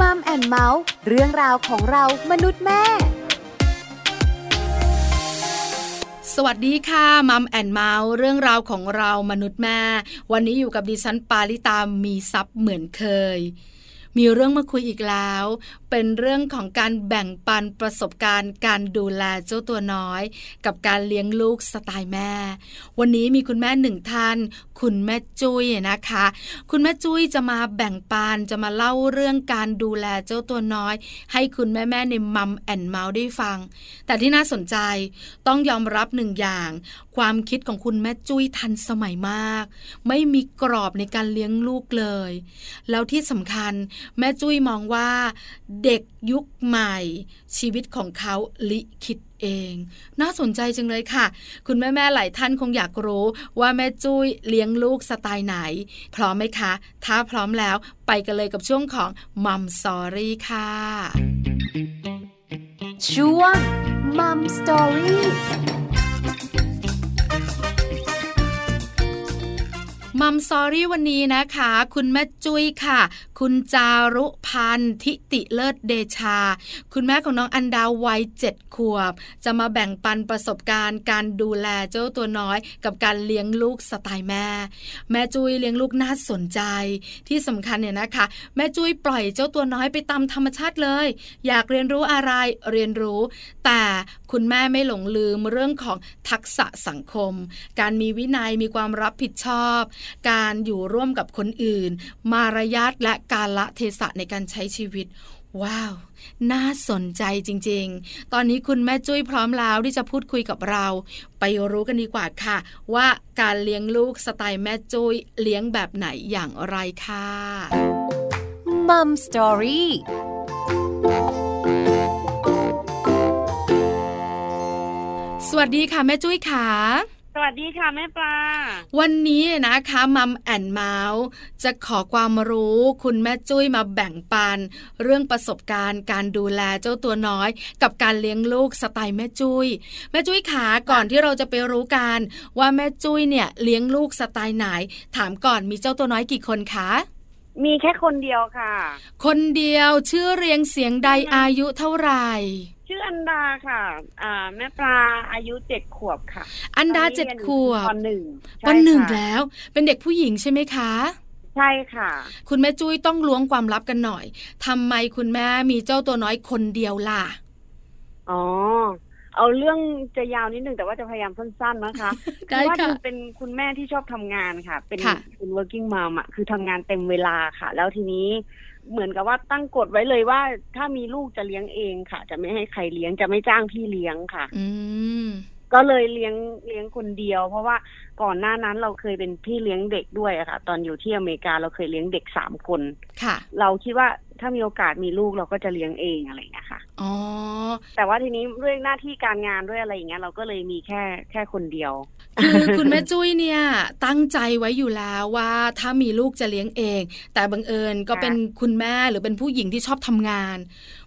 Mom and Mouth เรื่องราวของเรามนุษย์แม่ สวัสดีค่ะ Mom and Mouth เรื่องราวของเรามนุษย์แม่ วันนี้อยู่กับดิฉันปาลิตามีซับเหมือนเคยมีเรื่องมาคุยอีกแล้วเป็นเรื่องของการแบ่งปันประสบการณ์ การดูแลเจ้าตัวน้อย กับการเลี้ยงลูกสไตล์แม่ วันนี้มีคุณแม่หนึ่งท่าน คุณแม่จุ้ยนะคะ คุณแม่จุ้ยจะมาแบ่งปันจะมาเล่าเรื่องการดูแลเจ้าตัวน้อย ให้คุณแม่แม่ในมัมแอนเมาส์ได้ฟัง แต่ที่น่าสนใจต้องยอมรับหนึ่งอย่าง ความคิดของคุณแม่จุ้ยทันสมัยมาก ไม่มีกรอบในการเลี้ยงลูกเลย แล้วที่สำคัญแม่จุ้ยมองว่าเด็กยุคใหม่ ชีวิตของเขาลิขิตเอง น่าสนใจจังเลยค่ะ คุณแม่แม่ๆหลายท่านคงอยากรู้ว่าแม่จุ้ยเลี้ยงลูกสไตล์ไหน พร้อมไหมคะ ถ้าพร้อมแล้วไปกันเลยกับช่วงของ Mom Story ค่ะช่วง Mom Story Mom Story วันนี้นะคะ คุณแม่จุ้ยค่ะคุณจารุพันธ์ทิติเลิศเดชา คุณแม่ของน้องอันดาววัยเจ็ดขวบ จะมาแบ่งปันประสบการณ์การดูแลเจ้าตัวน้อย กับการเลี้ยงลูกสไตล์แม่ แม่จุ้ยเลี้ยงลูกน่าสนใจ ที่สำคัญเนี่ยนะคะ แม่จุ้ยปล่อยเจ้าตัวน้อยไปตามธรรมชาติเลย อยากเรียนรู้อะไรเรียนรู้ แต่คุณแม่ไม่หลงลืมเรื่องของทักษะสังคม การมีวินัยมีความรับผิดชอบ การอยู่ร่วมกับคนอื่น มารยาทและการละเทศะในการใช้ชีวิต ว้าว น่าสนใจจริง ๆ ตอนนี้คุณแม่จุ้ยพร้อมแล้วที่จะพูดคุยกับเรา ไปรู้กันดีกว่าค่ะ ว่าการเลี้ยงลูกสไตล์แม่จุ้ยเลี้ยงแบบไหนอย่างไรค่ะมัมสตอรี่สวัสดีค่ะ แม่จุ้ยค่ะ สวัสดีค่ะแม่ปลา วันนี้นะคะมัมแอนเมาส์จะขอความรู้คุณแม่จุ้ยมาแบ่งปัน เรื่องประสบการณ์การดูแลเจ้าตัวน้อย กับการเลี้ยงลูกสไตล์แม่จุ้ยแม่จุ้ยขาก่อนที่เราจะไปรู้กันว่าแม่จุ้ยเนี่ยเลี้ยงลูกสไตล์ไหน ถามก่อนมีเจ้าตัวน้อยกี่คนคะมีแค่คนเดียวค่ะ คนเดียวชื่อเรียงเสียงใดอายุเท่าไหร่ ชื่ออันดาค่ะ อ่า แม่ปลาอายุเจ็ดขวบค่ะ อันดาตเจ็ดรียนขวบปหนึ่งปหนึ่งใช่ค่ะแล้ว เป็นเด็กผู้หญิงใช่ไหมคะ ใช่ค่ะ คุณแม่จุ้ยต้องล้วงความลับกันหน่อยทำไมคุณแม่มีเจ้าตัวน้อยคนเดียวล่ะ อ๋อ เอาเรื่องจะยาวนิดนึงแต่ว่าจะพยายามสั้นๆนะคะได้อว่าค่ะดูเป็นคุณแม่ที่ชอบทำงานค่ะ เป็นค่ะเป็น working mom อะคือทำงานเต็มเวลาค่ะ แล้วทีนี้ เหมือนกับว่าตั้งกฎไว้เลยว่า ถ้ามีลูกจะเลี้ยงเองค่ะ จะไม่ให้ใครเลี้ยงจะไม่จ้างพี่เลี้ยงค่ะ อืมก็เลยเลี้ยงเลี้ยงคนเดียว เพราะว่าก่อนหน้านั้นเราเคยเป็นพี่เลี้ยงเด็กด้วยอะค่ะ ตอนอยู่ที่อเมริกาเราเคยเลี้ยงเด็กสามคน ค่ะ เราคิดว่าถ้ามีโอกาสมีลูกเราก็จะเลี้ยงเองอะไรอย่างเงี้ยค่ะ อ๋อแต่ว่าทีนี้ด้วยหน้าที่การงานด้วยอะไรอย่างเงี้ยเราก็เลยมีแค่แค่คนเดียว คือคุณแม่จุ้ยเนี่ยตั้งใจไว้อยู่แล้วว่าถ้ามีลูกจะเลี้ยงเอง แต่บังเอิญก็ค่ะเป็นคุณแม่หรือเป็นผู้หญิงที่ชอบทำงาน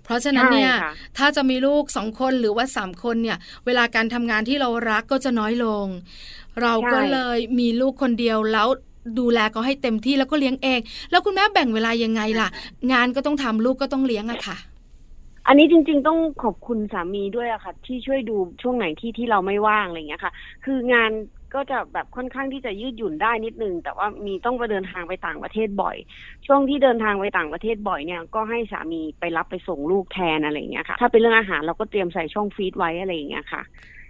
เพราะฉะนั้นเนี่ยใช่ค่ะถ้าจะมีลูกสองคนหรือว่าสามคนเนี่ย เวลาการทำงานที่เรารักก็จะน้อยลง เราก็เลยมีลูกคนเดียวแล้วดูแลก็ให้เต็มที่แล้วก็เลี้ยงเอง แล้วคุณแม่แบ่งเวลายังไงล่ะ งานก็ต้องทำลูกก็ต้องเลี้ยงอะค่ะ อันนี้จริง ๆ ต้องขอบคุณสามีด้วยอะค่ะ ที่ช่วยดูช่วงไหนที่ที่เราไม่ว่างอะไรเงี้ยค่ะ คืองานก็จะแบบค่อนข้างที่จะยืดหยุ่นได้นิดนึง แต่ว่ามีต้องไปเดินทางไปต่างประเทศบ่อย ช่วงที่เดินทางไปต่างประเทศบ่อยเนี่ยก็ให้สามีไปรับไปส่งลูกแทนอะไรอย่างเงี้ยค่ะ ถ้าเป็นเรื่องอาหารเราก็เตรียมใส่ช่องฟรีดไว้อะไรอย่างเงี้ยค่ะ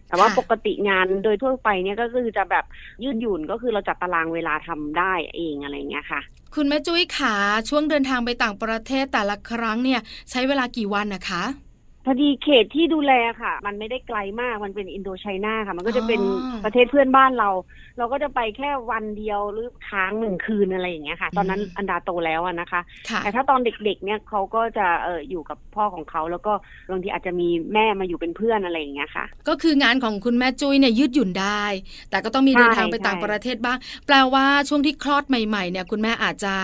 แต่ว่าค่ะปกติงานโดยทั่วไปเนี่ยก็คือจะแบบยืดหยุ่นก็คือเราจัดตารางเวลาทำได้เองอะไรอย่างเงี้ยค่ะ คุณแม่จุ้ยขาช่วงเดินทางไปต่างประเทศแต่ละครั้งเนี่ย ใช้เวลากี่วันนะคะพ อดีเขตที่ดูแลค่ะ มันไม่ได้ไกลมากมันเป็นอินโดไชน่าค่ะ มันก็จะเป็นอ๋อประเทศเพื่อนบ้านเรา เราก็จะไปแค่วันเดียวหรือค้างหนึ่งคืนอะไรอย่างเงี้ยค่ะ ตอนนั้นอืมอันดาโตแล้วอะนะคะค่ะแต่ถ้าตอนเด็กๆเนี่ยเขาก็จะเอออยู่กับพ่อของเขาแล้วก็บางทีอาจจะมีแม่มาอยู่เป็นเพื่อนอะไรอย่างเงี้ยค่ะ ก็คืองานของคุณแม่จุ้ยเนี่ยยืดหยุ่นได้ แต่ก็ต้องมีใช่เดินทางไปใช่ต่างประเทศบ้าง แปลว่าช่วงที่คลอดใหม่ๆเนี่ยคุณแม่อาจจะ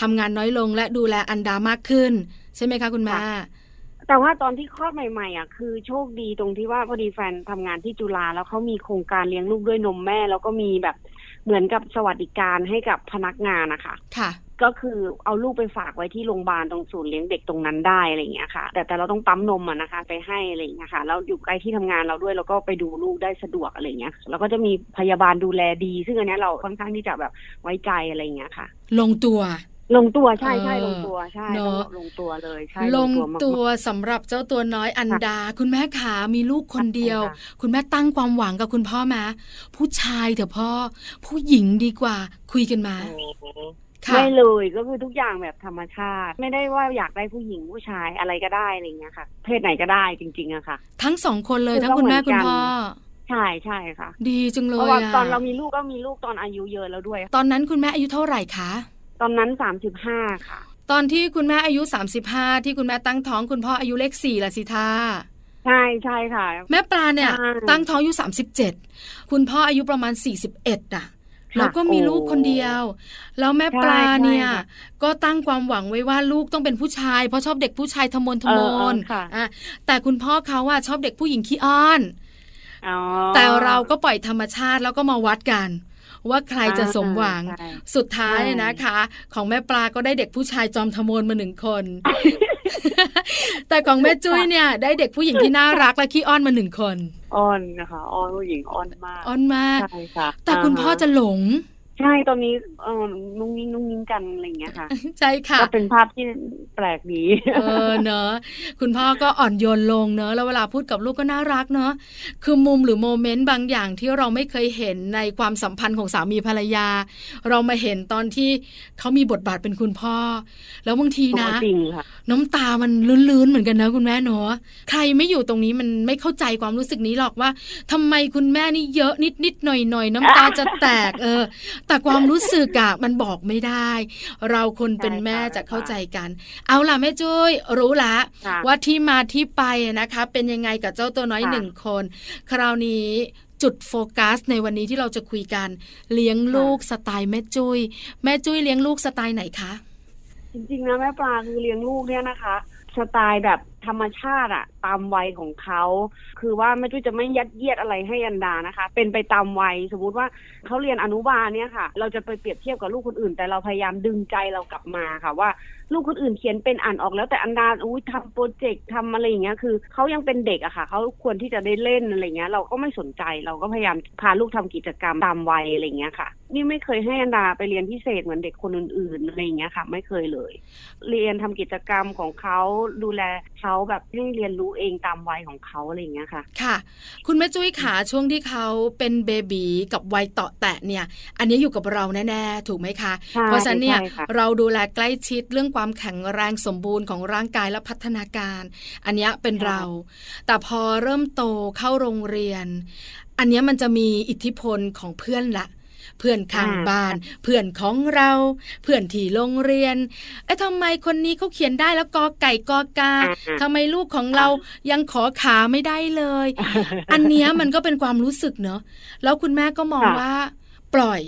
ทำงานน้อยลงและดูแลอันดามากขึ้น ใช่ไหมคะคุณแม่ แต่ว่าตอนที่คลอดใหม่ๆอะคือโชคดีตรงที่ว่าพอดีแฟนทำงานที่จุฬาแล้วเขามีโครงการเลี้ยงลูกด้วยนมแม่ แล้วก็มีแบบเหมือนกับสวัสดิการให้กับพนักงานนะคะค่ะ ก็คือเอาลูกไปฝากไว้ที่โรงพยาบาลตรงศูนย์เลี้ยงเด็กตรงนั้นได้อะไรอย่างเงี้ยค่ะ แต่แต่เราต้องปั๊มนมอะนะคะ ไปให้อะไรอย่างเงี้ยค่ะแล้วอยู่ใกล้ที่ทำงานเราด้วยเราก็ไปดูลูกได้สะดวกอะไรอย่างเงี้ยแล้วก็จะมีพยาบาลดูแลดี ซึ่งอันเนี้ยเราค่อนข้างที่จะแบบไว้ใจอะไรอย่างเงี้ยค่ะ ลงตัว ลงตัวใช่ใช่เออลงตัวใช่เนต้องอะบอกลงตัวเลยใช่ลงมากๆตัวสำหรับเจ้าตัวน้อยอันดา คุณแม่ขามีลูกคนเดียวใช่ค่ะคุณแม่ตั้งความหวังกับคุณพ่อมาผู้ชายเถอะพ่อ ผู้หญิงดีกว่า คุยกันมาโอ้โหค่ะไม่เลยก็คือทุกอย่างแบบธรรมชาติ ไม่ได้ว่าอยากได้ผู้หญิงผู้ชายอะไรก็ได้อะไรอย่างเงี้ยค่ะ เพศไหนก็ได้จริงๆอะค่ะ ทั้งสองคนเลยคือทั้งคุณแม่ก็เหมืคุอนณกันพ่อใช่ใช่ค่ะ ดีจังเลเพราะยว่าอะตอนเรามีลูกก็มีลูกตอนอายุเยอะแล้วด้วย ตอนนั้นคุณแม่อายุเท่าไหร่คะ ตอนนั้นสามสิบห้าค่ะ ตอนที่คุณแม่อายุ35ที่คุณแม่ตั้งท้องคุณพ่ออายุเลขสี่ละสิท่าใช่ใช่ค่ะ แม่ปลาเนี่ยใช่ตั้งท้องอายุ37คุณพ่ออายุประมาณ41อะค่ะแล้วก็มีลูกคนเดียว แล้วแม่ปลาใช่เนี่ยใช่ค่ะก็ตั้งความหวังไว้ว่าลูกต้องเป็นผู้ชาย เพราะชอบเด็กผู้ชายทะมนทะมเออเออนค่ะอะแต่คุณพ่อเขาว่าชอบเด็กผู้หญิงขี้อ้อนอ๋อแต่เราก็ปล่อยธรรมชาติแล้วก็มาวัดกัน ว่าใครจะสมหวังใช่สุดท้ายใช่นะคะ ของแม่ปลาก็ได้เด็กผู้ชายจอมทะมนมาหนึ่งคน แต่ของแม่จุ้ยเนี่ยได้เด็กผู้หญิงที่น่ารักและขี้อ้อนมาหนึ่งคน อ้อนนะคะ อ้อนผู้หญิงอ้อนมาก อ้อนมากใช่ค่ะแต่คุณพ่อจะหลง ใช่ตอนนี้เออนุ่งนิ่งนุ่งนิ่งกันอะไรอย่างเงี้ยค่ะ ใช่ค่ะก็เป็นภาพที่แปลกดีเออเนอะคุณพ่อก็อ่อนโยนลงเนอะแล้วเวลาพูดกับลูกก็น่ารักเนอะคือมุมหรือโมเมนต์บางอย่างที่เราไม่เคยเห็นในความสัมพันธ์ของสามีภรรยา เรามาเห็นตอนที่เขามีบทบาทเป็นคุณพ่อ แล้วบางทีนะจริงค่ะน้ำตามันลื้นๆเหมือนกันนะคุณแม่เนอะใครไม่อยู่ตรงนี้มันไม่เข้าใจความรู้สึกนี้หรอกว่าทำไมคุณแม่นี่เยอะนิดๆหน่อยๆน้ำตาจะแตกเออแต่ความรู้สึกอะมันบอกไม่ได้ เราคนเป็นแม่ใช่ค่ะจะเข้าใจกัน เอาล่ะแม่จุ้ยรู้ละค่ะว่าที่มาที่ไปนะคะ เป็นยังไงกับเจ้าตัวน้อยค่ะหนึ่งคน คราวนี้จุดโฟกัสในวันนี้ที่เราจะคุยกัน เลี้ยงลูกสไตล์แม่จุ้ยแม่จุ้ยเลี้ยงลูกสไตล์ไหนคะจริงๆนะแม่ปลาคือเลี้ยงลูกเนี่ยนะคะ สไตล์แบบ ธรรมชาติอะตามวัยของเขาคือว่าแม่จุ้ยจะไม่ยัดเยียดอะไรให้อันดานะคะ เป็นไปตามวัยสมมุติว่าเขาเรียนอนุบาลเนี่ยค่ะ เราจะไปเปรียบเทียบกับลูกคนอื่น แต่เราพยายามดึงใจเรากลับมาค่ะว่าลูกคนอื่นเขียนเป็นอ่านออกแล้วแต่อันดาอุ้ยทำโปรเจกต์ทำอะไรอย่างเงี้ยคือเขายังเป็นเด็กอะค่ะเขาควรที่จะได้เล่นอะไรเงี้ย เราก็ไม่สนใจเราก็พยายามพาลูกทำกิจกรรมตามวัยอะไรเงี้ยค่ะ นี่ไม่เคยให้อันดาไปเรียนพิเศษเหมือนเด็กคนอื่นๆอะไรเงี้ยค่ะ ไม่เคยเลย เรียนทำกิจกรรมของเขาดูแลเขาแบบให้เรียนรู้เองตามวัยของเขาอะไรอย่างเงี้ยค่ะ ค่ะ คุณแม่จุ้ยขาช่วงที่เขาเป็นเบบีกับวัยเตาะแตะเนี่ย อันนี้อยู่กับเราแน่ๆถูกไหมคะใช่เพราะฉะนั้นเนี่ยใช่ค่ะเราดูแลใกล้ชิดเรื่องความแข็งแรงสมบูรณ์ของร่างกายและพัฒนาการ อันเนี้ยเป็นเรา แต่พอเริ่มโตเข้าโรงเรียน อันเนี้ยมันจะมีอิทธิพลของเพื่อนละ เพื่อนข้างอ่าบ้าน เพื่อนของเรา เพื่อนที่โรงเรียนเอ๊ะทำไมคนนี้เขาเขียนได้แล้วกอไก่กอกาอ่าทำไมลูกของเรายังขอขาไม่ได้เลย อันเนี้ยมันก็เป็นความรู้สึกเนอะแล้วคุณแม่ก็มองค่ะว่า ปล่อย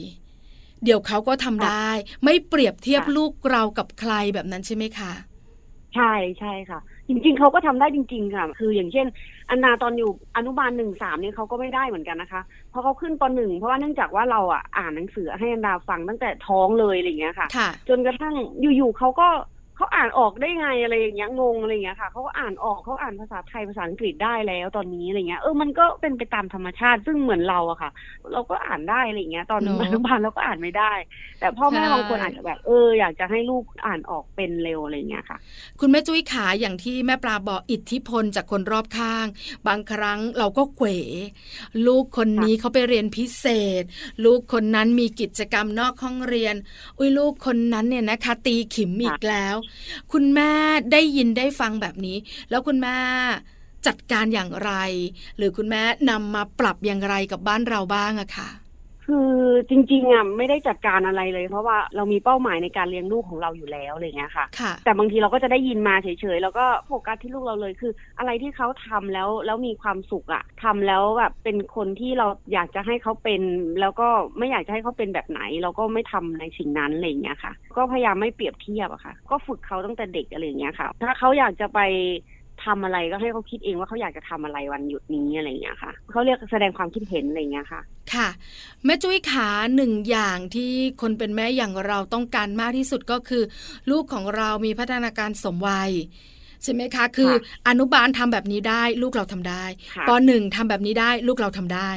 เดี๋ยวเขาก็ทำได้ ไม่เปรียบเทียบค่ะลูกเรากับใครแบบนั้นใช่ไหมคะใช่ใช่ค่ะ จริงๆเขาก็ทำได้จริง ๆ ค่ะ คืออย่างเช่น อันนาตอนอยู่อนุบาลหนึ่งสามเนี่ยเขาก็ไม่ได้เหมือนกันนะคะเพราะเขาขึ้นปหนึ่งเพราะว่าเนื่องจากว่าเราอะอ่านหนังสือให้อันดาฟังตั้งแต่ท้องเลยอะไรอย่างเงี้ยค่ะค่ะ จนกระทั่งอยู่ๆเขาก็ เขาอ่านออกได้ไงอะไรอย่างเงี้ยงงอะไรอย่างเงี้ยค่ะเขาก็อ่านออกเขาอ่านภาษาไทยภาษาอังกฤษได้แล้วตอนนี้อะไรเงี้ยเออมันก็เป็นไปตามธรรมชาติซึ่งเหมือนเราอะค่ะ เราก็อ่านได้อะไรอย่างเงี้ย ตอนเนอะอนุบาลเราก็อ่านไม่ได้ แต่พ่อแม่ใช่บางคนอาจจะแบบเอออยากจะให้ลูกอ่านออกเป็นเร็วอะไรอย่างเงี้ยค่ะ คุณแม่จุ้ยขาอย่างที่แม่ปลาบอกอิทธิพลจากคนรอบข้าง บางครั้งเราก็เขวลูกคนนี้เขาไปเรียนพิเศษ ลูกคนนั้นมีกิจกรรมนอกห้องเรียน อุ้ยลูกคนนั้นเนี่ยนะคะ ตีขิมอีกแล้วคุณแม่ได้ยินได้ฟังแบบนี้ แล้วคุณแม่จัดการอย่างไร หรือคุณแม่นำมาปรับอย่างไรกับบ้านเราบ้างอะค่ะ คือจริงๆอะไม่ได้จัดการอะไรเลย เพราะว่าเรามีเป้าหมายในการเลี้ยงลูกของเราอยู่แล้วอะไรอย่างเงี้ยค่ะ ค่ะ แต่บางทีเราก็จะได้ยินมาเฉยๆแล้วก็โฟกัสที่ลูกเราเลยคือ อะไรที่เขาทำแล้วแล้วมีความสุขอะทำแล้วแบบเป็นคนที่เราอยากจะให้เขาเป็น แล้วก็ไม่อยากจะให้เขาเป็นแบบไหน เราก็ไม่ทำในสิ่งนั้นอะไรอย่างเงี้ยค่ะ ก็พยายามไม่เปรียบเทียบอะค่ะ ก็ฝึกเขาตั้งแต่เด็กอะไรอย่างเงี้ยค่ะ ถ้าเขาอยากจะไป ทำอะไรก็ให้เขาคิดเองว่าเขาอยากจะทำอะไรวันหยุดนี้อะไรอย่างเงี้ยค่ะเขาเรียกแสดงความคิดเห็นอะไรอย่างเงี้ยค่ะ ค่ะ แม่จุ้ยขาหนึ่งอย่างที่คนเป็นแม่อย่างเราต้องการมากที่สุดก็คือ ลูกของเรามีพัฒนาการสมวัย ใช่ไหมคะ คืออนุบาลทำแบบนี้ได้ลูกเราทำได้ปหนึ่งทำแบบนี้ได้ลูกเราทำได้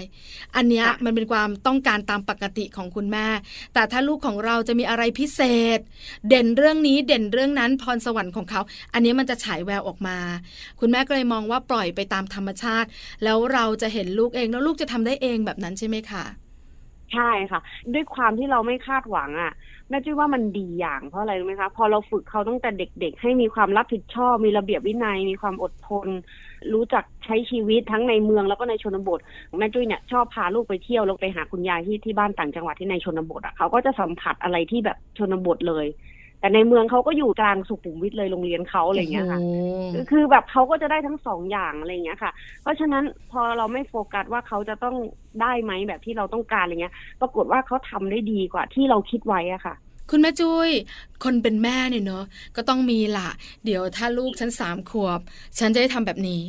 อันเนี้ยมันเป็นความต้องการตามปกติของคุณแม่ แต่ถ้าลูกของเราจะมีอะไรพิเศษ เด่นเรื่องนี้เด่นเรื่องนั้นพรสวรรค์ของเขา อันนี้มันจะฉายแววออกมา คุณแม่ก็เลยมองว่าปล่อยไปตามธรรมชาติ แล้วเราจะเห็นลูกเองแล้วลูกจะทำได้เองแบบนั้นใช่ไหมคะ ใช่ค่ะ ด้วยความที่เราไม่คาดหวังอะ่ะแม่จุ้ยว่ามันดีอย่างเพราะอะไรรู้ไหมคะ พอเราฝึกเขาตั้งแต่เด็ก ๆ ให้มีความรับผิดชอบ มีระเบียบวินัย มีความอดทน รู้จักใช้ชีวิตทั้งในเมืองแล้วก็ในชนบท แม่จุ้ยเนี่ยชอบพาลูกไปเที่ยวลงไปหาคุณยายที่ที่บ้านต่างจังหวัดที่ในชนบทอะเขาก็จะสัมผัสอะไรที่แบบชนบทเลย แต่ในเมืองเขาก็อยู่กลางสุขุมวิทเลยโรงเรียนเขาอะไรเงี้ยค่ะ คือแบบเขาก็จะได้ทั้งสองอย่างอะไรเงี้ยค่ะ เพราะฉะนั้นพอเราไม่โฟกัสว่าเขาจะต้องได้ไหมแบบที่เราต้องการอะไรเงี้ย ปรากฏว่าเขาทำได้ดีกว่าที่เราคิดไว้อะค่ะคุณแม่จุย้ย คนเป็นแม่เนี่ยเนาะก็ต้องมีละเดี๋ยวถ้าลูกฉันสามขวบ ฉันจะได้ทำแบบนี้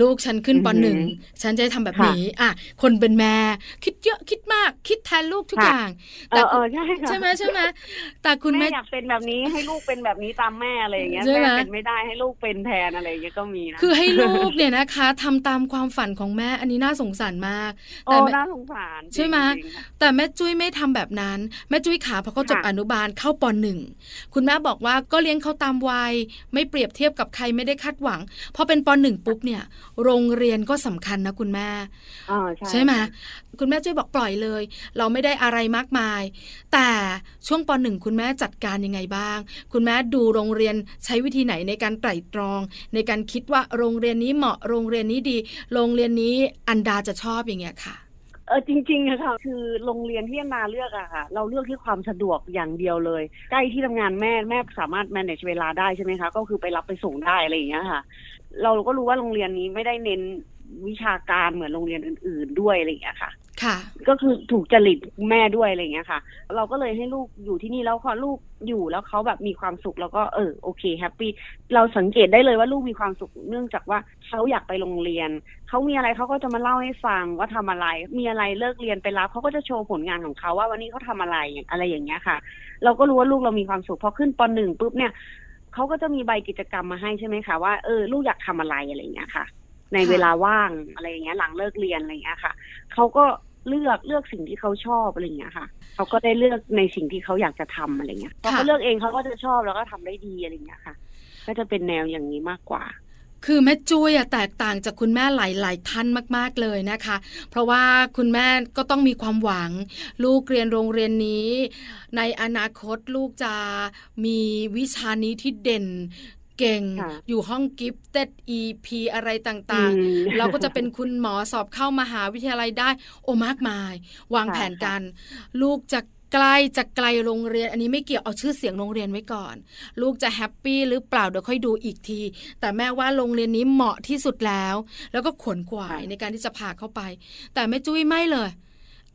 ลูกฉันขึ้นปหนึ่งฉันจะทำแบบนี้ อะ คนเป็นแม่คิดเยอะคิดมาก คิดแทนลูกทุกอย่าง แต่ใช่ไหมใช่ไหมแต่คุณแม่อยากเป็นแบบนี้ให้ลูกเป็นแบบนี้ตามแม่อะไรอย่างเงี้ยแม่เป็นไม่ได้ให้ลูกเป็นแทนอะไรอย่างเงี้ยก็มีนะคือให้ลูกเนี่ยนะคะทำตามความฝันของแม่อันนี้น่าสงสารมาก แต่น่าสงสารใช่ไหมแต่แม่จุ้ยไม่ทำแบบนั้น แม่จุ้ยขาพอเขาจบอนุบาลเข้าปหนึ่งคุณแม่บอกว่าก็เลี้ยงเขาตามวัยไม่เปรียบเทียบกับใครไม่ได้คาดหวังพอเป็นปหนึ่งปุ๊บเนี่ยโรงเรียนก็สำคัญนะคุณแม่ใช่ไหมคุณแม่ช่วยบอกปล่อยเลย เราไม่ได้อะไรมากมาย แต่ช่วงปหนึ่งคุณแม่จัดการยังไงบ้าง คุณแม่ดูโรงเรียนใช้วิธีไหนในการไตร่ตรอง ในการคิดว่าโรงเรียนนี้เหมาะโรงเรียนนี้ดี โรงเรียนนี้อันดาจะชอบอย่างเงี้ยค่ะเออจริงๆอะค่ะคือโรงเรียนที่นาเลือกอะค่ะ เราเลือกที่ความสะดวกอย่างเดียวเลย ใกล้ที่ทำงานแม่แม่สามารถ manage เวลาได้ใช่ไหมคะ ก็คือไปรับไปส่งได้อะไรอย่างเงี้ยค่ะ เราก็รู้ว่าโรงเรียนนี้ไม่ได้เน้นวิชาการเหมือนโรงเรียนอื่น ๆ ด้วยอะไรอย่างเงี้ยค่ะ ค่ะ ก็คือถูกจริตแม่ด้วยอะไรเงี้ยค่ะ เราก็เลยให้ลูกอยู่ที่นี่แล้วพอลูกอยู่แล้วเขาแบบมีความสุขแล้วก็เออโอเคแฮปปี้เราสังเกตได้เลยว่าลูกมีความสุขเนื่องจากว่าเขาอยากไปโรงเรียนเขามีอะไรเขาก็จะมาเล่าให้ฟังว่าทำอะไร มีอะไรเลิกเรียนไปรับเขาก็จะโชว์ผลงานของเขาว่าวันนี้เขาทาอะไรอะไรอย่างเงี้ยค่ะ เราก็รู้ว่าลูกเรามีความสุขพอขึ้นปหนึ่งปุ๊บเนี่ย เขาก็จะมีใบกิจกรรมมาให้ใช่ไหมคะว่าเออลูกอยากทำอะไรอะไรเงี้ยค่ะ ในเวลาว่างอะไรอย่างเงี้ย หลังเลิกเรียนอะไรอย่างเงี้ยค่ะเขาก็เลือกเลือกสิ่งที่เขาชอบอะไรอย่างเงี้ยค่ะเขาก็ได้เลือกในสิ่งที่เขาอยากจะทำอะไรเงี้ยพอเขาเลือกเองเขาก็จะชอบแล้วก็ทำได้ดีอะไรอย่างเงี้ยค่ะ ก็จะเป็นแนวอย่างนี้มากกว่า คือแม่จุ้ยอะแตกต่างจากคุณแม่หลายๆท่านมาก ๆเลยนะคะ เพราะว่าคุณแม่ก็ต้องมีความหวัง ลูกเรียนโรงเรียนนี้ ในอนาคตลูกจะมีวิชานี้ที่เด่นเก่ง อยู่ห้อง gifted EP อะไรต่างๆ เราก็จะเป็นคุณหมอสอบเข้ามหาวิทยาลัยได้ โอ้มากมาย วางแผนกัน ลูกจะ ใกล้จะไกลโรงเรียน อันนี้ไม่เกี่ยวเอาชื่อเสียงโรงเรียนไว้ก่อน ลูกจะ happy หรือเปล่าเดี๋ยวค่อยดูอีกที แต่แม่ว่าโรงเรียนนี้เหมาะที่สุดแล้ว แล้วก็ขวนขวายในการที่จะพาเข้าไป แต่แม่จุ้ยไม่เลย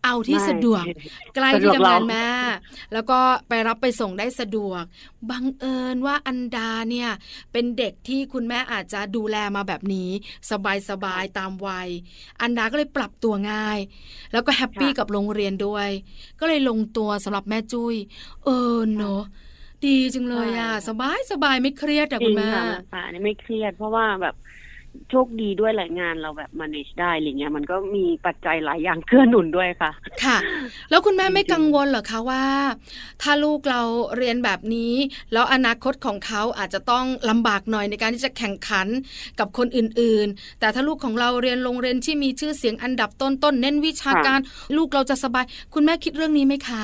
เอาที่สะดวก ใกล้ที่ทำงานแม่แล้วก็ไปรับไปส่งได้สะดวก บังเอิญว่าอันดาเนี่ยเป็นเด็กที่คุณแม่อาจจะดูแลมาแบบนี้ สบายๆตามวัย อันดาก็เลยปรับตัวง่าย แล้วก็ happy กับโรงเรียนด้วย ก็เลยลงตัวสำหรับแม่จุย้ยเออเนาะดีจังเลยอะ สบายสบายไม่เครียดอะคุณแม่ค่ะนี่ไม่เครียด เพราะว่าแบบ โชคดีด้วยหลายงานเราแบบ manage ได้อะไรเงี้ยมันก็มีปัจจัยหลายอย่างเกื้อหนุนด้วยค่ะ ค่ะ แล้วคุณแม่ไม่กังวลเหรอคะว่า ถ้าลูกเราเรียนแบบนี้ แล้วอนาคตของเขาอาจจะต้องลำบากหน่อยในการที่จะแข่งขันกับคนอื่น ๆ แต่ถ้าลูกของเราเรียนโรงเรียนที่มีชื่อเสียงอันดับต้นๆเน้นวิชาการ ลูกเราจะสบาย คุณแม่คิดเรื่องนี้ไหมคะ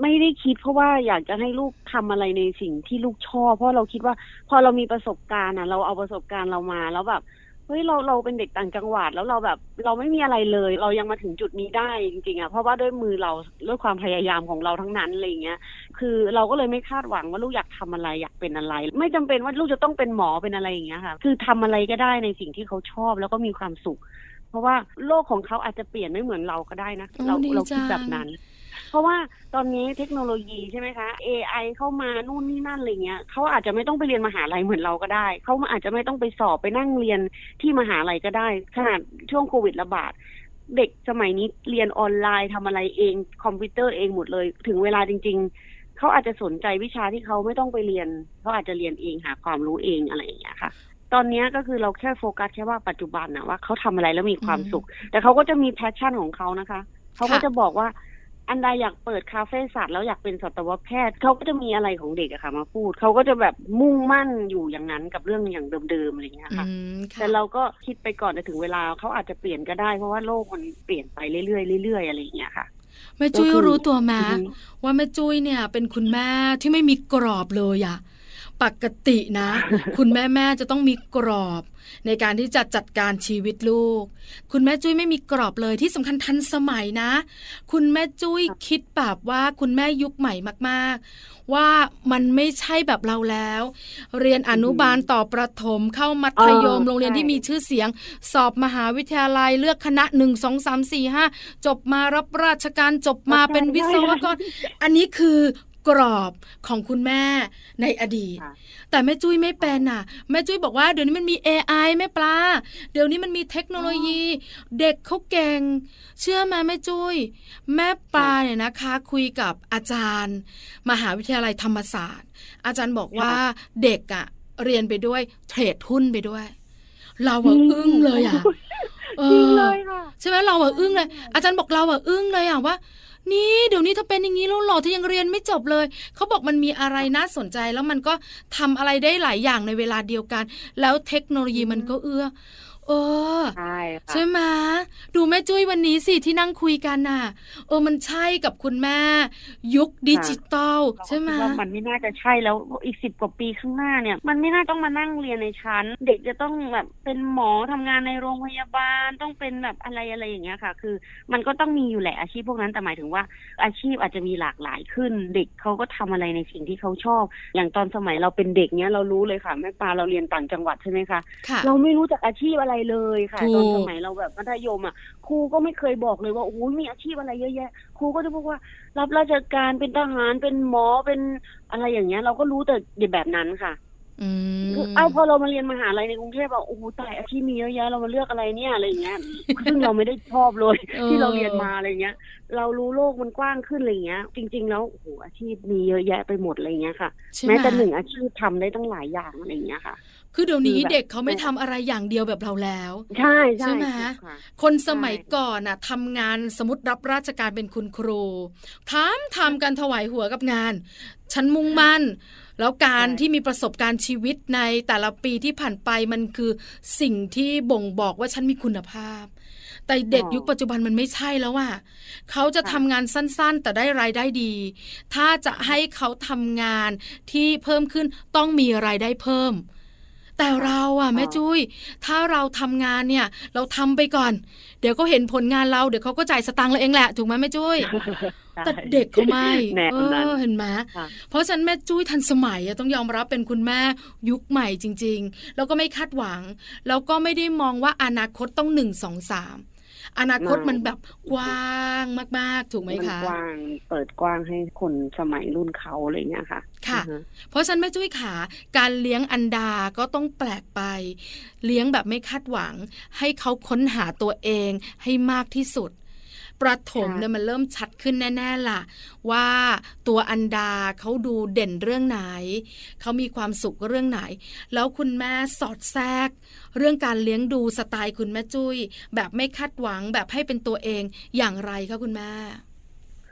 ไม่ได้คิดเพราะว่าอยากจะให้ลูกทำอะไรในสิ่งที่ลูกชอบ เพราะเราคิดว่า พอเรามีประสบการณ์อะ เราเอาประสบการณ์เรามาแล้วแบบเฮ้ยเราเราเป็นเด็กต่างจังหวัดแล้วเราแบบ เราไม่มีอะไรเลย เรายังมาถึงจุดนี้ได้จริงๆอะเพราะว่าด้วยมือเราด้วยความพยายามของเราทั้งนั้นอะไรเงี้ยคือเราก็เลยไม่คาดหวังว่าลูกอยากทำอะไรอยากเป็นอะไร ไม่จำเป็นว่าลูกจะต้องเป็นหมอเป็นอะไรอย่างเงี้ยค่ะ คือทำอะไรก็ได้ในสิ่งที่เขาชอบแล้วก็มีความสุข เพราะว่าโลกของเขาอาจจะเปลี่ยนไม่เหมือนเราก็ได้นะเราเราคิดแบบนั้น เพราะว่าตอนนี้เทคโนโลยีใช่ไหมคะ AI เข้ามานู่นนี่นั่นอะไรเงี้ยเขาอาจจะไม่ต้องไปเรียนมหาลัยเหมือนเราก็ได้ เขาอาจจะไม่ต้องไปสอบไปนั่งเรียนที่มหาลัยก็ได้ ขนาดช่วงโควิดระบาดเด็กสมัยนี้เรียนออนไลน์ทำอะไรเองคอมพิวเตอร์เองหมดเลย ถึงเวลาจริง ๆ เขาอาจจะสนใจวิชาที่เขาไม่ต้องไปเรียนเขาอาจจะเรียนเองหาความรู้เองอะไรอย่างเงี้ยค่ะ ตอนนี้ก็คือเราแค่โฟกัสแค่ว่าปัจจุบันนะว่าเขาทำอะไรแล้วมีความสุข แต่เขาก็จะมี passion ของเขานะคะ เขาก็จะบอกว่า อันใดอยากเปิดคาเฟ่สัตว์แล้วอยากเป็นสัตวแพทย์เขาก็จะมีอะไรของเด็กอะค่ะ มาพูดเขาก็จะแบบมุ่งมั่นอยู่อย่างนั้นกับเรื่องอย่างเดิมๆอะไรอย่างเงี้ยค่ะอืมค่ะ แต่เราก็คิดไปก่อนแต่ถึงเวลาเขาอาจจะเปลี่ยนก็ได้เพราะว่าโลกมันเปลี่ยนไปเรื่อยๆเรื่อยๆอะไรอย่างเงี้ยค่ะแม่จุ้ยก็คือรู้ตัวมาอือฮึว่าแม่จุ้ยเนี่ย เป็นคุณแม่ที่ไม่มีกรอบเลยอะ ปกตินะ คุณแม่แม่จะต้องมีกรอบ ในการที่จะจัดการชีวิตลูก คุณแม่จุ้ยไม่มีกรอบเลยที่สำคัญทันสมัยนะ คุณแม่จุ้ยคิดแบบว่าคุณแม่ยุคใหม่มากๆ ว่ามันไม่ใช่แบบเราแล้ว เรียนอนุบาลต่อประถมเข้ามัธยมเออโรงเรียนที่ใช่มีชื่อเสียง สอบมหาวิทยาลัยเลือกคณะหนึ่งสองสามสี่ห้าจบมารับราชการจบมาเป็นวิศวกรอันนี้คือ กรอบของคุณแม่ในอดีตค่ะแต่แม่จุ้ยไม่เป็นน่ะ แม่จุ้ยบอกว่าเดี๋ยวนี้มันมี AI แม่ปลา เดี๋ยวนี้มันมีเทคโนโลยี เด็กเขาเก่ง เชื่อไหมแม่จุ้ย แม่ปลาเนี่ยนะคะ คุยกับอาจารย์ มหาวิทยาลัยธรรมศาสตร์ อาจารย์บอกว่าเด็กอะเรียนไปด้วยเทรดหุ้นไปด้วย เราอะอึ้งเลยอะเอจริงอเลยค่ะใช่ไหมเราอะอึ้งเลย อาจารย์บอกเราอะอึ้งเลยอะว่า นี่เดี๋ยวนี้ถ้าเป็นอย่างนี้แล้วเหรอที่ยังเรียนไม่จบเลยเขาบอกมันมีอะไรน่าสนใจแล้วมันก็ทำอะไรได้หลายอย่างในเวลาเดียวกัน แล้วเทคโนโลยีมันก็เอื้อ เออใช่ค่ะใช่ไหมดูแม่จุ้ยวันนี้สิที่นั่งคุยกันน่ะ เออมันใช่กับคุณแม่ ยุคดิจิตอลใช่ไหมเราคิดว่ามันไม่น่าจะใช่แล้วอีกสิบกว่าปีข้างหน้าเนี่ย มันไม่น่าต้องมานั่งเรียนในชั้น เด็กจะต้องแบบเป็นหมอทำงานในโรงพยาบาลต้องเป็นแบบอะไรอะไรอย่างเงี้ยค่ะ คือ มันก็ต้องมีอยู่แหละอาชีพพวกนั้นแต่หมายถึงว่า อาชีพอาจจะมีหลากหลายขึ้น เด็กเขาก็ทำอะไรในสิ่งที่เขาชอบ อย่างตอนสมัยเราเป็นเด็กเนี้ยเรารู้เลยค่ะแม่ปลาเราเรียนต่างจังหวัดใช่ไหมคะค่ะเราไม่รู้จักอาชีพอะไรเลยค่ะถูกตอนสมัยเราแบบมัธยมอะครูก็ไม่เคยบอกเลยว่าโอ้ยมีอาชีพอะไรเยอะแยะครูก็จะบอกว่า รับราชการเป็นทหารเป็นหมอเป็นอะไรอย่างเงี้ย เราก็รู้แต่แบบนั้นค่ะอืมคือ เอาพอเรามาเรียนมหาลัยในกรุงเทพอะโอ้โหตายอาชีพมีเยอะแยะเรามาเลือกอะไรเนี่ยอะไรอย่างเงี้ยซึ่งเราไม่ได้ชอบเลยที่เราเรียนมาอะไรเงี้ย เรารู้โลกมันกว้างขึ้นอะไรเงี้ย จริง ๆ แล้วโอ้โหอาชีพมีเยอะแยะไปหมดอะไรเงี้ยค่ะใช่ไหมแม้แต่หนึ่งอาชีพทำได้ตั้งหลายอย่างอะไรเงี้ยค่ะ คือเดี๋ยวนี้คือแบบเด็กเขาไม่ทำอะไรอย่างเดียวแบบเราแล้ว ใช่ใช่ใช่ไหมค่ะคนสมัยก่อนน่ะทำงานสมมติรับราชการเป็นคุณครูทำทำกันถวายหัวกับงาน ฉันมุ่งมั่น แล้วการใช่ที่มีประสบการณ์ชีวิตในแต่ละปีที่ผ่านไปมันคือสิ่งที่บ่งบอกว่าฉันมีคุณภาพ แต่เด็กยุคปัจจุบันมันไม่ใช่แล้วอะเขาจะทำงานสั้นๆ แต่ได้รายได้ดี ถ้าจะให้เขาทำงานที่เพิ่มขึ้นต้องมีรายได้เพิ่ม แต่เราอะแม่จุ้ยถ้าเราทำงานเนี่ย เราทำไปก่อน เดี๋ยวเขาเห็นผลงานเราเดี๋ยวเขาก็จ่ายสตังค์เราเองแหละถูกไหมแม่จุ้ยแต่เด็กเขาไม่แนวเอนั้นอเห็นไหมค่ะเพราะฉะนันแม่จุ้ยทันสมัยอะต้องยอมรับเป็นคุณแม่ยุคใหม่จริง ๆ แล้วก็ไม่คาดหวัง แล้วก็ไม่ได้มองว่าอนาคตต้องหนึ่งสองสาม อนาคตไม่มันแบบกว้างมาก ๆ ถูกไหมมันคะกว้างเปิดกว้างให้คนสมัยรุ่นเขาอะไรเงี้ยค่ะ ค่ะอือฮเพราะฉะนันแม่จุ้ยขาการเลี้ยงอันดาก็ต้องแปลกไป เลี้ยงแบบไม่คาดหวัง ให้เขาค้นหาตัวเองให้มากที่สุด ประถมเนี่ยมันเริ่มชัดขึ้นแน่ๆล่ะ ว่าตัวอันดาเขาดูเด่นเรื่องไหน เขามีความสุขเรื่องไหน แล้วคุณแม่สอดแทรก เรื่องการเลี้ยงดูสไตล์คุณแม่จุ้ย แบบไม่คาดหวังแบบให้เป็นตัวเองอย่างไรคะคุณแม่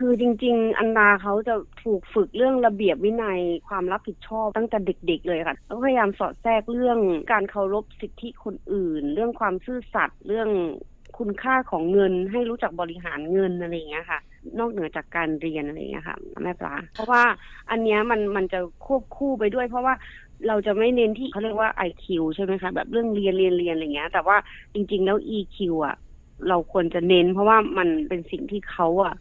คือจริง ๆ อันดาเขาจะถูกฝึกเรื่องระเบียบวินัยความรับผิดชอบตั้งแต่เด็ก ๆ เลยค่ะแล้วพยายามสอดแทรกเรื่องการเคารพสิทธิคนอื่น เรื่องความซื่อสัตย์เรื่อง คุณค่าของเงินให้รู้จักบริหารเงินอะไรอย่างเงี้ยค่ะ นอกเหนือจากการเรียนอะไรอย่างเงี้ยค่ะแม่ปลาเพราะว่าอันเนี้ยมันมันจะควบคู่ไปด้วย เพราะว่าเราจะไม่เน้นที่เขาเรียกว่า IQ ใช่ไหมคะแบบเรื่องเรียนเรียนเรียนอะไรเงี้ย แต่ว่าจริง ๆ แล้ว EQ อะเราควรจะเน้น เพราะว่ามันเป็นสิ่งที่เขาอะ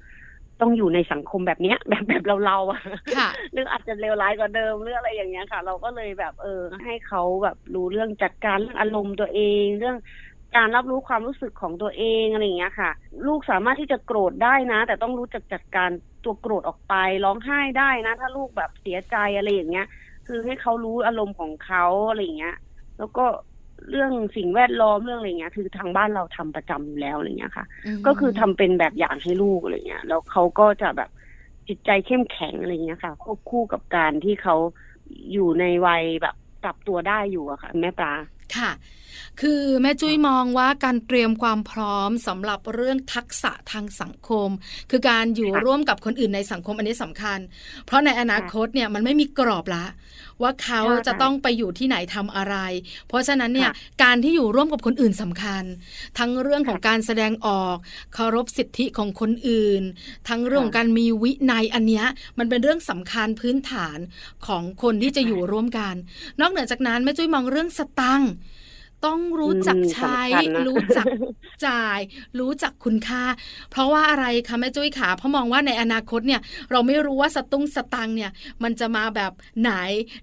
ต้องอยู่ในสังคมแบบเนี้ยแบบแบบเราเราๆอะค่ะหรืออาจจะเลวร้ายกว่าเดิมหรืออะไรอย่างเงี้ยค่ะ เราก็เลยแบบเออ ให้เขาแบบรู้เรื่องจัดการเรื่องอารมณ์ตัวเองเรื่อง การรับรู้ความรู้สึกของตัวเองอะไรอย่างเงี้ยค่ะ ลูกสามารถที่จะโกรธได้นะ แต่ต้องรู้จักจัดการตัวโกรธออกไป ร้องไห้ได้นะ ถ้าลูกแบบเสียใจอะไรอย่างเงี้ย คือให้เขารู้อารมณ์ของเขาอะไรอย่างเงี้ย แล้วก็เรื่องสิ่งแวดล้อมเรื่องอะไรเงี้ย คือทางบ้านเราทำประจำอยู่แล้วอะไรเงี้ยค่ะมก็คือทำเป็นแบบอย่างให้ลูกอะไรเงี้ย แล้วเขาก็จะแบบจิตใจเข้มแข็งอะไรเงี้ยค่ะ ควบคู่กับการที่เขาอยู่ในวัยแบบปรับตัวได้อยู่อะค่ะ แม่ปลา ค่ะคือแม่จุ้ยมองว่าการเตรียมความพร้อมสำหรับเรื่องทักษะทางสังคม คือการอยู่ค่ะร่วมกับคนอื่นในสังคมอันนี้สำคัญ เพราะในอนาคตเนี่ยมันไม่มีกรอบละ ว่าเขาใช่จะต้องไปอยู่ที่ไหนทำอะไร เพราะฉะนั้นเนี่ยค่ะการที่อยู่ร่วมกับคนอื่นสำคัญ ทั้งเรื่องของค่ะการแสดงออกเคารพสิทธิของคนอื่น ทั้งเรื่องของการมีวินัยอันเนี้ยมันเป็นเรื่องสำคัญพื้นฐานของคนที่จะอยู่ร่วมกัน นอกเหนือจากนั้นแม่จุ้ยมองเรื่องสตังค์ ต้องรู้จักอืมใช้สำคัญนะรู้จักจ่าย รู้จักคุณค่า เพราะว่าอะไรคะแม่จุ้ยขาเพราะมองว่าในอนาคตเนี่ย เราไม่รู้ว่าสตุ้งสตังค์เนี่ย มันจะมาแบบไหน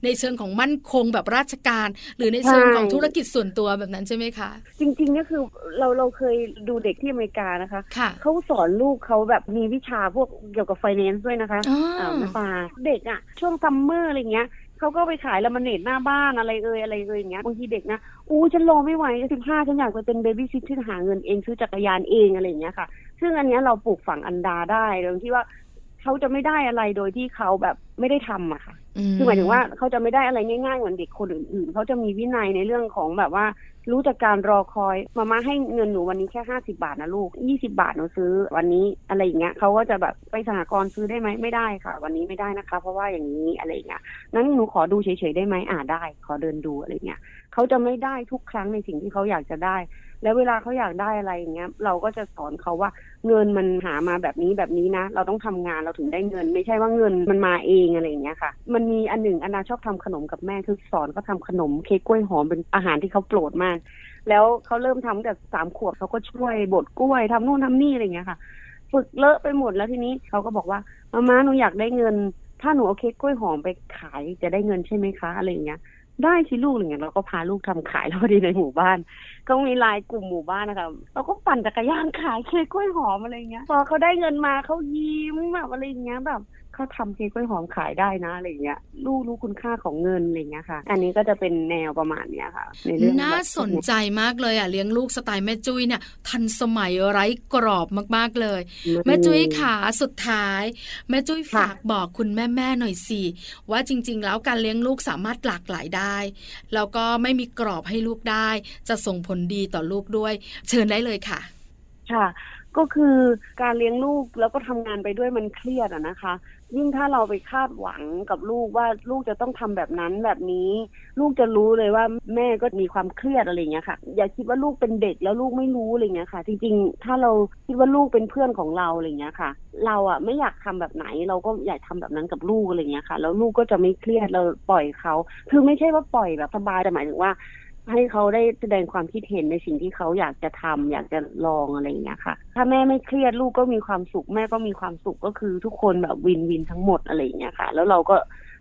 ในเชิงของมั่นคงแบบราชการ หรือในเชิงของธุรกิจส่วนตัวแบบนั้นใช่ไหมคะ จริงๆก็คือเราเราเคยดูเด็กที่อเมริกานะคะค่ะเขาสอนลูกเขาแบบมีวิชาพวกเกี่ยวกับไฟแนนซ์ด้วยนะคะอ๋ออ่าแม่ปลาเด็กอะช่วงซัมเมอร์อะไรเงี้ย เขาก็ไปขายละมันเนตหน้าบ้านอะไรเอ่ยอะไรเอ่ยอย่างเงี้ยบางทีเด็กนะอู้ฉันรอไม่ไหวสิบห้าฉันอยากไปเป็นเบบี้ซิทที่หาเงินเองซื้อจักรยานเองอะไรอย่างเงี้ยค่ะ ซึ่งอันเนี้ยเราปลูกฝังอันดาได้โดยที่ว่าเขาจะไม่ได้อะไรโดยที่เขาแบบไม่ได้ทำอะค่ะ คือหมายถึงว่าเขาจะไม่ได้อะไรง่ายๆเหมือนเด็กคนอื่นๆเขาจะมีวินัยในเรื่องของแบบว่า รู้จักการรอคอยมาม่าให้เงินหนูวันนี้แค่ห้าสิบาทนะลูกยี่สิบาทหนูซื้อ วันนี้อะไรอย่างเงี้ยเขาก็จะแบบไปสหกรณ์ซื้อได้ไหมไม่ได้ค่ะ วันนี้ไม่ได้นะคะ เพราะว่าอย่างนี้อะไรอย่างเงี้ยนั้นหนูขอดูเฉยๆได้ไหมอ่าได้ ขอเดินดูอะไรเงี้ยเขาจะไม่ได้ทุกครั้งในสิ่งที่เขาอยากจะได้ แล้วเวลาเขาอยากได้อะไรอย่างเงี้ย เราก็จะสอนเขาว่าเงินมันหามาแบบนี้แบบนี้นะ เราต้องทำงานเราถึงได้เงิน ไม่ใช่ว่าเงินมันมาเองอะไรอย่างเงี้ยค่ะ มันมีอันหนึ่งอนาชอบทำขนมกับแม่คือสอนเขาทำขนมเค้กกล้วยหอมเป็นอาหารที่เขาโปรดมาก แล้วเขาเริ่มทำแต่สามขวบเขาก็ช่วยบดกล้วยทำนู่นทำนี่อะไรอย่างเงี้ยค่ะ ฝึกเลอะไปหมดแล้วทีนี้เขาก็บอกว่ามาม่าหนูอยากได้เงิน ถ้าหนูเอาเค้กกล้วยหอมไปขายจะได้เงินใช่ไหมคะอะไรอย่างเงี้ย ได้สิลูกอะไรเงี้ยเราก็พาลูกทำขายแล้วพอดีในหมู่บ้าน ก็มีไลายกลุ่มหมู่บ้านนะคะเราก็ปั่นจักรยานขายเค้กกล้วยหอมอะไรเงี้ย พอเขาได้เงินมาเขายิ้มแบบอะไรอย่างเงี้ยแบบ เขาทำเค้กกล้วยหอมขายได้นะอะไรเงี้ยลูกรู้คุณค่าของเงินอะไรเงี้ยค่ะ อันนี้ก็จะเป็นแนวประมาณเนี้ยค่ะในเรื่องแบบน่าสนใจมากเลยอะเลี้ยงลูกสไตล์แม่จุ้ยเนี่ยทันสมัยไร้กรอบมากๆเลย แม่จุ้ยขาสุดท้าย แม่จุ้ยค่ะฝากบอกคุณแม่ๆหน่อยสิว่าจริง ๆ แล้วการเลี้ยงลูกสามารถหลากหลายได้แล้วก็ไม่มีกรอบให้ลูกได้ จะส่งผลดีต่อลูกด้วย เชิญได้เลยค่ะ ค่ะก็คือการเลี้ยงลูกแล้วก็ทำงานไปด้วยมันเครียดอะนะคะ ยิ่งถ้าเราไปคาดหวังกับลูกว่าลูกจะต้องทำแบบนั้นแบบนี้ ลูกจะรู้เลยว่าแม่ก็มีความเครียดอะไรเงี้ยค่ะ อย่าคิดว่าลูกเป็นเด็กแล้วลูกไม่รู้อะไรเงี้ยค่ะ จริงๆ ถ้าเราคิดว่าลูกเป็นเพื่อนของเราอะไรเงี้ยค่ะ เราอะไม่อยากทำแบบไหน เราก็อยากทำแบบนั้นกับลูกอะไรเงี้ยค่ะ แล้วลูกก็จะไม่เครียดเราปล่อยเขาคือไม่ใช่ว่าปล่อยแบบสบายแต่หมายถึงว่า ให้เขาได้แสดงความคิดเห็นในสิ่งที่เขาอยากจะทำอยากจะลองอะไรอย่างเงี้ยค่ะ ถ้าแม่ไม่เครียดลูกก็มีความสุข แม่ก็มีความสุขก็คือทุกคนแบบวินวินทั้งหมดอะไรอย่างเงี้ยค่ะ แล้วเราก็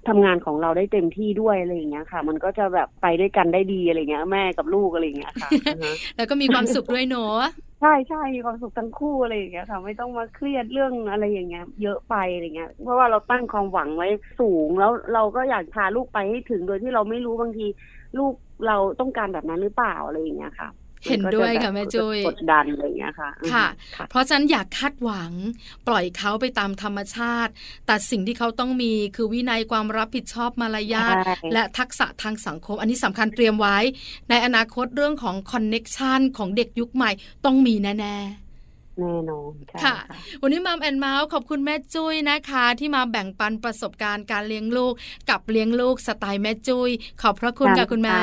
ทำงานของเราได้เต็มที่ด้วยอะไรอย่างเงี้ยค่ะ มันก็จะแบบไปด้วยกันได้ดีอะไรอย่างเงี้ย แม่กับลูกอะไรอย่างเงี้ยค่ะอือฮะแล้วก็มีความสุขด้วยเนอะใช่ใช่มีความสุขทั้งคู่อะไรอย่างเงี้ยค่ะ ไม่ต้องมาเครียดเรื่องอะไรอย่างเงี้ย เยอะไปอะไรเงี้ย เพราะว่าเราตั้งความหวังไว้สูงแล้วเราก็อยากพาลูกไปให้ถึงโดยที่เราไม่รู้บางที ลูก เราต้องการแบบนั้นหรือเปล่าอะไรอย่างเงี้ยค่ะเห็นด้วยค่ะนแม่ก็จจุ้ยกดดันอะไรอย่างเงี้ยค่ะอือฮึค่ะ ค่ะ เพราะฉะนั้นอยากคาดหวัง ปล่อยเขาไปตามธรรมชาติ แต่สิ่งที่เขาต้องมีคือวินัยความรับผิดชอบมารยาทใช่และทักษะทางสังคม อันนี้สำคัญเตรียมไว้ ในอนาคตเรื่องของ connection ของเด็กยุคใหม่ต้องมีแน่ แน่นอนใช่ค่ะๆวันนี้ Mom and Mouth ขอบคุณแม่จุ้ยนะคะ ที่มาแบ่งปันประสบการณ์การเลี้ยงลูก กับเลี้ยงลูกสไตล์แม่จุ้ยขอบพระคุณค่ะคุณแม่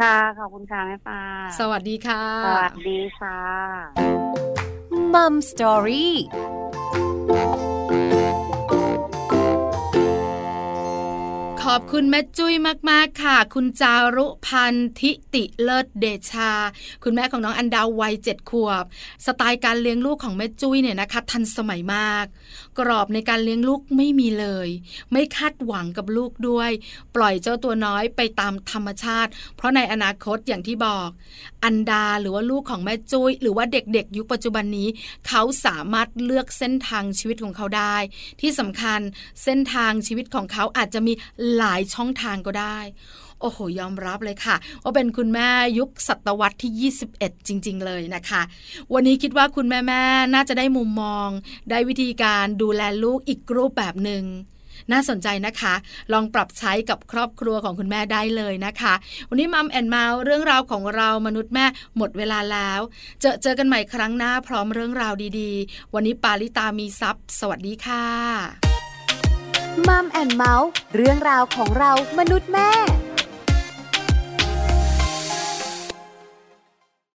ค่ะ ขอบคุณค่ะแม่ปลาสวัสดีค่ะ สวัสดีค่ะมัมสตอรี่ ขอบคุณแม่จุ้ยมากๆค่ะ คุณจารุพันธิติเลิศเดชา คุณแม่ของน้องอันดาววัยเจ็ดขวบ สไตล์การเลี้ยงลูกของแม่จุ้ยเนี่ยนะคะ ทันสมัยมาก กรอบในการเลี้ยงลูกไม่มีเลย ไม่คาดหวังกับลูกด้วย ปล่อยเจ้าตัวน้อยไปตามธรรมชาติ เพราะในอนาคตอย่างที่บอก อันดาหรือว่าลูกของแม่จุ้ยหรือว่าเด็กๆ ยุคปัจจุบันนี้ เขาสามารถเลือกเส้นทางชีวิตของเขาได้ ที่สำคัญเส้นทางชีวิตของเขาอาจจะมีหลายช่องทางก็ได้ โอ้โหยอมรับเลยค่ะ ว่าเป็นคุณแม่ยุคศตวรรษที่ 21 จริง ๆ เลยนะคะ วันนี้คิดว่าคุณแม่แม่น่าจะได้มุมมอง ได้วิธีการดูแลลูกอีกรูปแบบหนึ่งน่าสนใจนะคะ ลองปรับใช้กับครอบครัวของคุณแม่ได้เลยนะคะ วันนี้ Mom and Mouth เรื่องราวของเรามนุษย์แม่หมดเวลาแล้ว เจอเจอกันใหม่ครั้งหน้าพร้อมเรื่องราวดีๆ วันนี้ปาลิตามีซัพ์สวัสดีค่ะ Mom and Mouth เรื่องราวของเรามนุษย์แม่